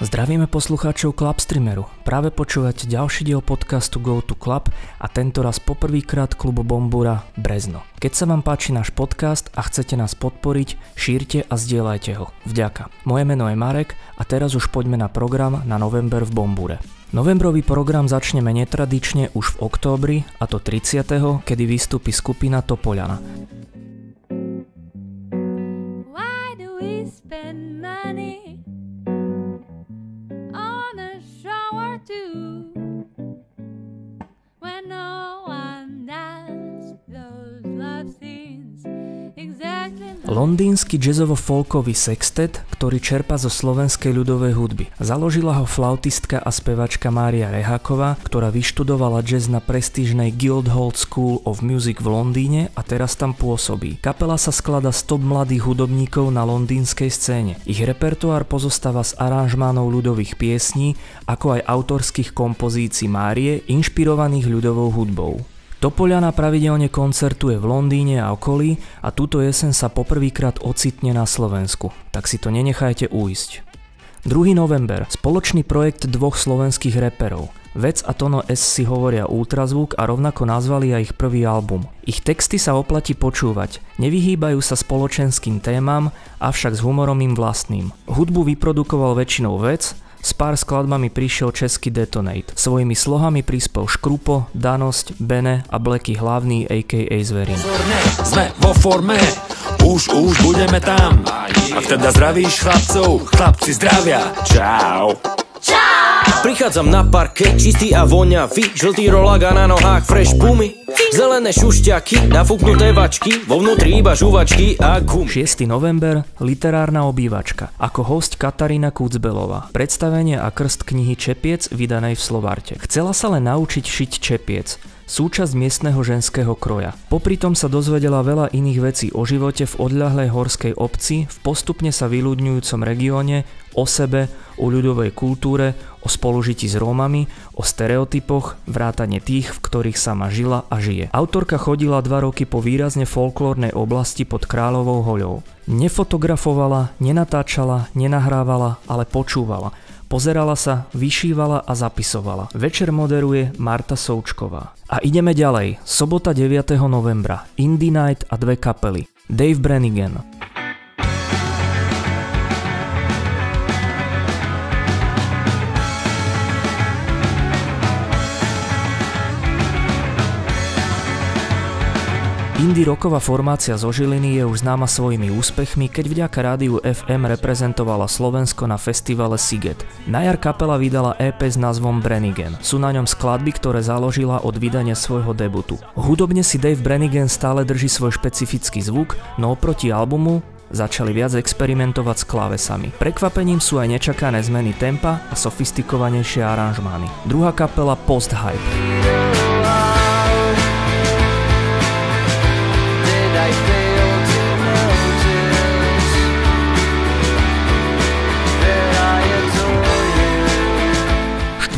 Zdravíme poslucháčov Clubstreameru. Práve počúvate ďalší diel podcastu Go to Club a tento raz poprvýkrát klubu Bombura Brezno. Keď sa vám páči náš podcast a chcete nás podporiť, šírte a zdieľajte ho. Vďaka. Moje meno je Marek a teraz už poďme na program na november v Bombure. Novembrový program začneme netradične už v októbri, a to 30., kedy vystúpi skupina Topoľana. Londýnsky jazzovo-folkový sextet, ktorý čerpa zo slovenskej ľudovej hudby. Založila ho flautistka a spevačka Mária Reháková, ktorá vyštudovala jazz na prestížnej Guildhall School of Music v Londýne a teraz tam pôsobí. Kapela sa sklada z top mladých hudobníkov na londýnskej scéne. Ich repertoár pozostáva z aranžmánov ľudových piesní, ako aj autorských kompozícií Márie, inšpirovaných ľudovou hudbou. Topoliana pravidelne koncertuje v Londýne a okolí a túto jesen sa poprvýkrát ocitne na Slovensku, tak si to nenechajte uísť. 2. november, spoločný projekt dvoch slovenských reperov. Vec a Tono S si hovoria ultrazvuk a rovnako nazvali aj ich prvý album. Ich texty sa oplatí počúvať, nevyhýbajú sa spoločenským témam, avšak s humorom im vlastným. Hudbu vyprodukoval väčšinou Vec, s pár skladbami prišiel český Detonate. Svojimi slohami prispel Škrupo, Danosť, Bene a Bleky hlavný aka Zverin. Sme vo forme, už, už budeme tam. Ak teda zdravíš chlapcov, chlapci zdravia. Čau. Prichádzam na parke, čistý a voňavý. Žltý rolák a na nohách fresh pumy Zelené šušťaky, nafúknuté vačky. Vo vnútri iba žuvačky a gumy. 6. november, literárna obývačka. Ako host Katarína Kucbelová. Predstavenie a krst knihy Čepiec vydanej v Slovarte. Chcela sa len naučiť šiť čepiec súčasť miestneho ženského kroja. Popri tom sa dozvedela veľa iných vecí o živote v odľahlej horskej obci, v postupne sa vyľudňujúcom regióne, o sebe, o ľudovej kultúre, o spolužití s Rómami, o stereotypoch, vrátane tých, v ktorých sama žila a žije. Autorka chodila dva roky po výrazne folklórnej oblasti pod Kráľovou hoľou. Nefotografovala, nenatáčala, nenahrávala, ale počúvala – Pozerala sa, vyšívala a zapisovala. Večer moderuje Marta Součková. A ideme ďalej. Sobota 9. novembra. Indie Night a dve kapely. Dave Brannigan, Indie rocková formácia zo Žiliny je už známa svojimi úspechmi, keď vďaka rádiu FM reprezentovala Slovensko na festivale Siget. Na jar kapela vydala EP s názvom Brenigan. Sú na ňom skladby, ktoré založila od vydania svojho debutu. Hudobne si Dave Brenigan stále drží svoj špecifický zvuk, no oproti albumu začali viac experimentovať s klávesami. Prekvapením sú aj nečakané zmeny tempa a sofistikovanejšie aranžmány. Druhá kapela Post Hype.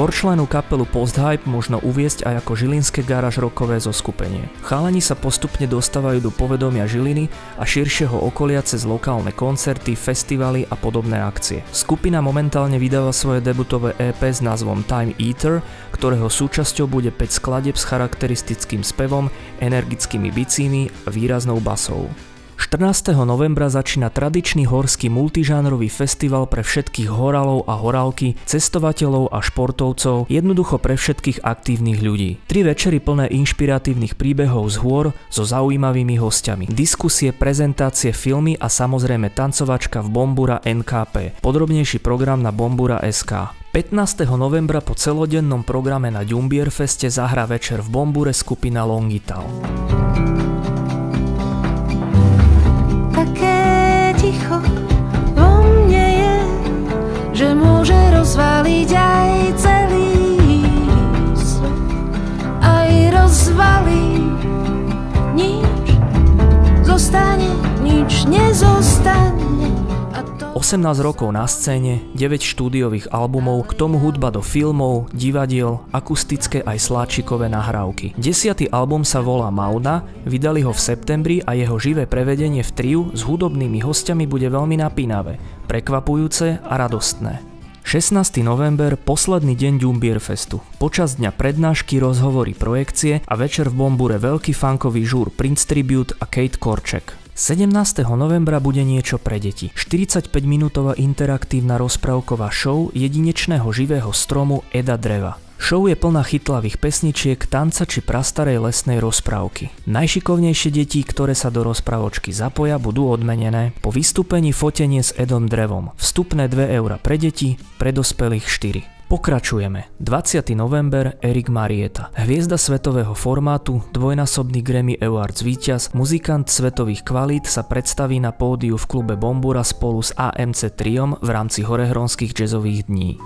Štvorčlenú kapelu Posthype možno uviesť aj ako žilinské garáž rokové zoskupenie. Chalani sa postupne dostávajú do povedomia Žiliny a širšieho okolia cez lokálne koncerty, festivaly a podobné akcie. Skupina momentálne vydáva svoje debutové EP s názvom Time Eater, ktorého súčasťou bude 5 skladeb s charakteristickým spevom, energickými bicími a výraznou basou. 14. novembra začína tradičný horský multižánrový festival pre všetkých horalov a horálky, cestovateľov a športovcov, jednoducho pre všetkých aktívnych ľudí. Tri večery plné inšpiratívnych príbehov z hôr so zaujímavými hostiami. Diskusie, prezentácie, filmy a samozrejme tancovačka v Bombura NKP. Podrobnejší program na Bombura SK. 15. novembra po celodennom programe na Ďumbierfeste zahra večer v Bombure skupina Longital. Ticho vo mne je, že môže rozvaliť aj celý svet. Aj rozvalí nič, zostane, nič nezostane. A to 18 rokov na scéne, 9 štúdiových albumov, k tomu hudba do filmov, divadiel, akustické aj sláčikové nahrávky. Desiatý album sa volá Mauna, vydali ho v septembri a jeho živé prevedenie v triu s hudobnými hostiami bude veľmi napínavé, prekvapujúce a radostné. 16. november, posledný deň Festu. Počas dňa prednášky, rozhovory, projekcie a večer v Bombure veľký fankový žúr Prince Tribute a Kate Korček. 17. novembra bude niečo pre deti. 45-minútová interaktívna rozprávková show jedinečného živého stromu Eda Dreva. Show je plná chytlavých pesničiek, tanca či prastarej lesnej rozprávky. Najšikovnejšie deti, ktoré sa do rozprávočky zapoja, budú odmenené. Po vystúpení fotenie s Edom Drevom. Vstupné 2 eura pre deti, pre dospelých 4. Pokračujeme. 20. november Erik Marieta. Hviezda svetového formátu, dvojnásobný Grammy Awards víťaz, muzikant svetových kvalít sa predstaví na pódiu v klube Bombura spolu s AMC Triom v rámci Horehronských jazzových dní.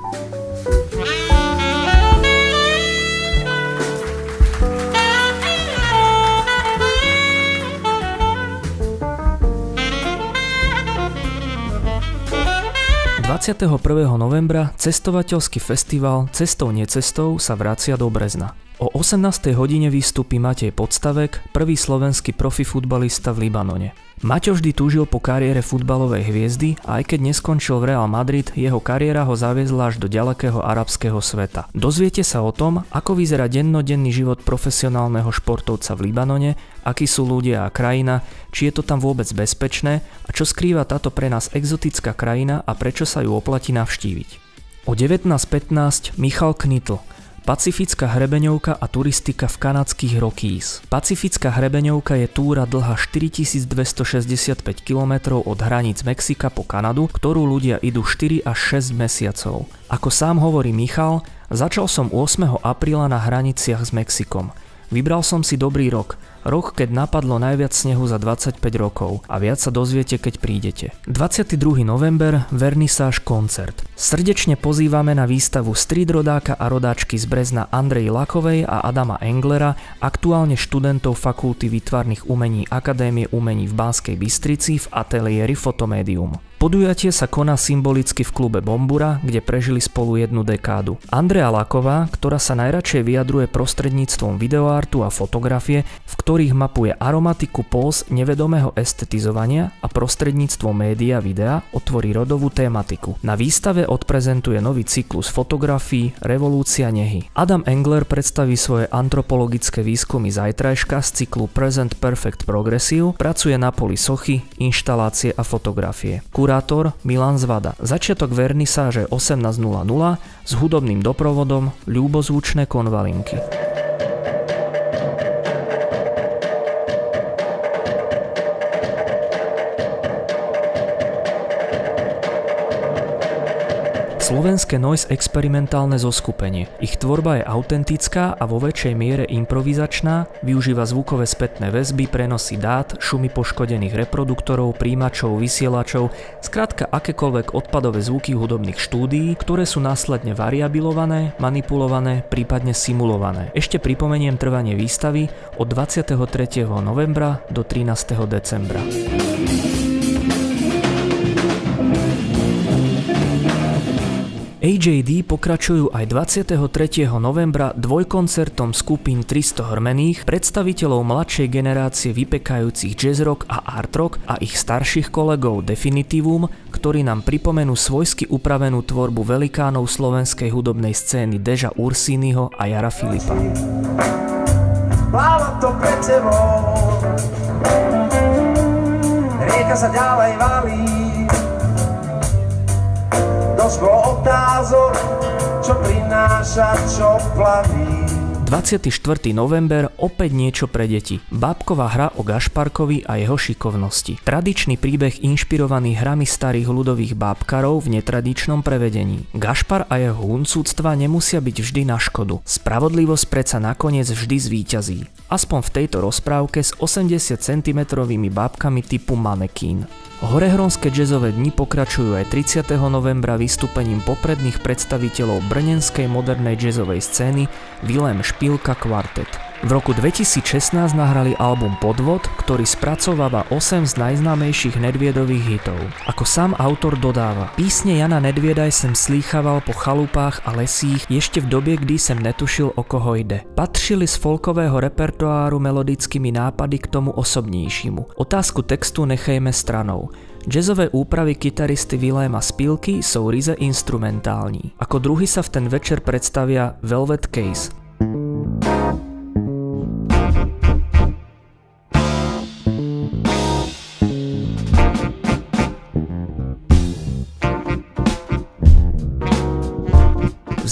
21. novembra cestovateľský festival Cestou necestou sa vracia do Brezna. O 18. hodine vystúpi Matej Podstavek, prvý slovenský profi futbalista v Libanone. Maťo vždy túžil po kariére futbalovej hviezdy a aj keď neskončil v Real Madrid, jeho kariéra ho zaviezla až do ďalekého arabského sveta. Dozviete sa o tom, ako vyzerá dennodenný život profesionálneho športovca v Libanone, akí sú ľudia a krajina, či je to tam vôbec bezpečné a čo skrýva táto pre nás exotická krajina a prečo sa ju oplatí navštíviť. O 19.15 Michal Knitl – Pacifická hrebeňovka a turistika v kanadských Rockies. Pacifická hrebeňovka je túra dlhá 4265 km od hraníc Mexika po Kanadu, ktorú ľudia idú 4 až 6 mesiacov. Ako sám hovorí Michal, začal som 8. apríla na hraniciach s Mexikom. Vybral som si dobrý rok, Rok, keď napadlo najviac snehu za 25 rokov a viac sa dozviete, keď prídete. 22. november, vernisáž koncert. Srdečne pozývame na výstavu street rodáka a rodáčky z Brezna Andrej Lakovej a Adama Englera, aktuálne študentov Fakulty výtvarných umení Akadémie umení v Banskej Bystrici v ateliéri Fotomédium. Podujatie sa koná symbolicky v klube Bombura, kde prežili spolu jednu dekádu. Andrea Laková, ktorá sa najradšej vyjadruje prostredníctvom videoartu a fotografie, v ktorých mapuje aromatiku pós nevedomého estetizovania a prostredníctvom média videa otvorí rodovú tématiku. Na výstave odprezentuje nový cyklus fotografií Revolúcia nehy. Adam Engler predstaví svoje antropologické výskumy zajtrajška z cyklu Present Perfect Progressive, pracuje na poli sochy, inštalácie a fotografie. Kura moderátor Milan Zvada. Začiatok vernisáže 18.00 s hudobným doprovodom ľúbozvučné konvalinky. Slovenské noise experimentálne zoskupenie. Ich tvorba je autentická a vo väčšej miere improvizačná, využíva zvukové spätné väzby, prenosy dát, šumy poškodených reproduktorov, príjimačov, vysielačov, skrátka akékoľvek odpadové zvuky hudobných štúdií, ktoré sú následne variabilované, manipulované, prípadne simulované. Ešte pripomeniem trvanie výstavy od 23. novembra do 13. decembra. AJD pokračujú aj 23. novembra dvojkoncertom skupín 300 hrmených, predstaviteľov mladšej generácie vypekajúcich jazz rock a art rock a ich starších kolegov Definitivum, ktorí nám pripomenú svojsky upravenú tvorbu velikánov slovenskej hudobnej scény Deža Ursínyho a Jara Filipa. Pláva to pred tebou, rieka sa ďalej valí, množstvo otázok, čo prináša, čo plaví. 24. november opäť niečo pre deti. Bábková hra o Gašparkovi a jeho šikovnosti. Tradičný príbeh inšpirovaný hrami starých ľudových bábkarov v netradičnom prevedení. Gašpar a jeho huncúctva nemusia byť vždy na škodu. Spravodlivosť predsa nakoniec vždy zvíťazí. Aspoň v tejto rozprávke s 80 cm bábkami typu manekín. Horehronské jazzové dni pokračujú aj 30. novembra vystúpením popredných predstaviteľov brnenskej modernej jazzovej scény Vilém Špílka Quartet. V roku 2016 nahrali album Podvod, ktorý spracováva 8 z najznámejších Nedviedových hitov. Ako sám autor dodáva, písne Jana Nedvieda sem slýchaval po chalupách a lesích ešte v dobe, kdy sem netušil o koho ide. Patrili z folkového repertoáru melodickými nápady k tomu osobnějšímu. Otázku textu nechejme stranou. Jazzové úpravy kitaristy Wilema Spilky sú ryze instrumentální. Ako druhý sa v ten večer predstavia Velvet Case.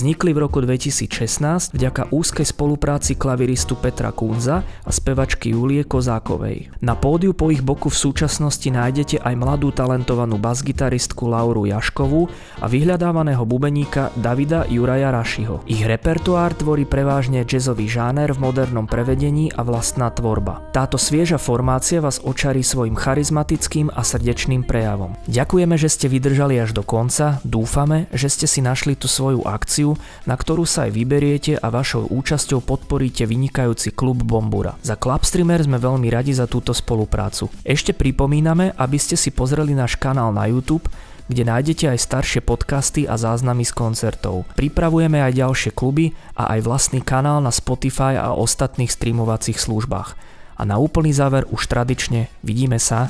Vznikli v roku 2016 vďaka úzkej spolupráci klaviristu Petra Kunza a spevačky Julie Kozákovej. Na pódiu po ich boku v súčasnosti nájdete aj mladú talentovanú basgitaristku Lauru Jaškovú a vyhľadávaného bubeníka Davida Juraja Rašiho. Ich repertoár tvorí prevážne jazzový žáner v modernom prevedení a vlastná tvorba. Táto svieža formácia vás očarí svojim charizmatickým a srdečným prejavom. Ďakujeme, že ste vydržali až do konca, dúfame, že ste si našli tú svoju na ktorú sa aj vyberiete a vašou účasťou podporíte vynikajúci klub Bombura. Za Clubstreamer sme veľmi radi za túto spoluprácu. Ešte pripomíname, aby ste si pozreli náš kanál na YouTube, kde nájdete aj staršie podcasty a záznamy z koncertov. Pripravujeme aj ďalšie kluby a aj vlastný kanál na Spotify a ostatných streamovacích službách. A na úplný záver už tradične vidíme sa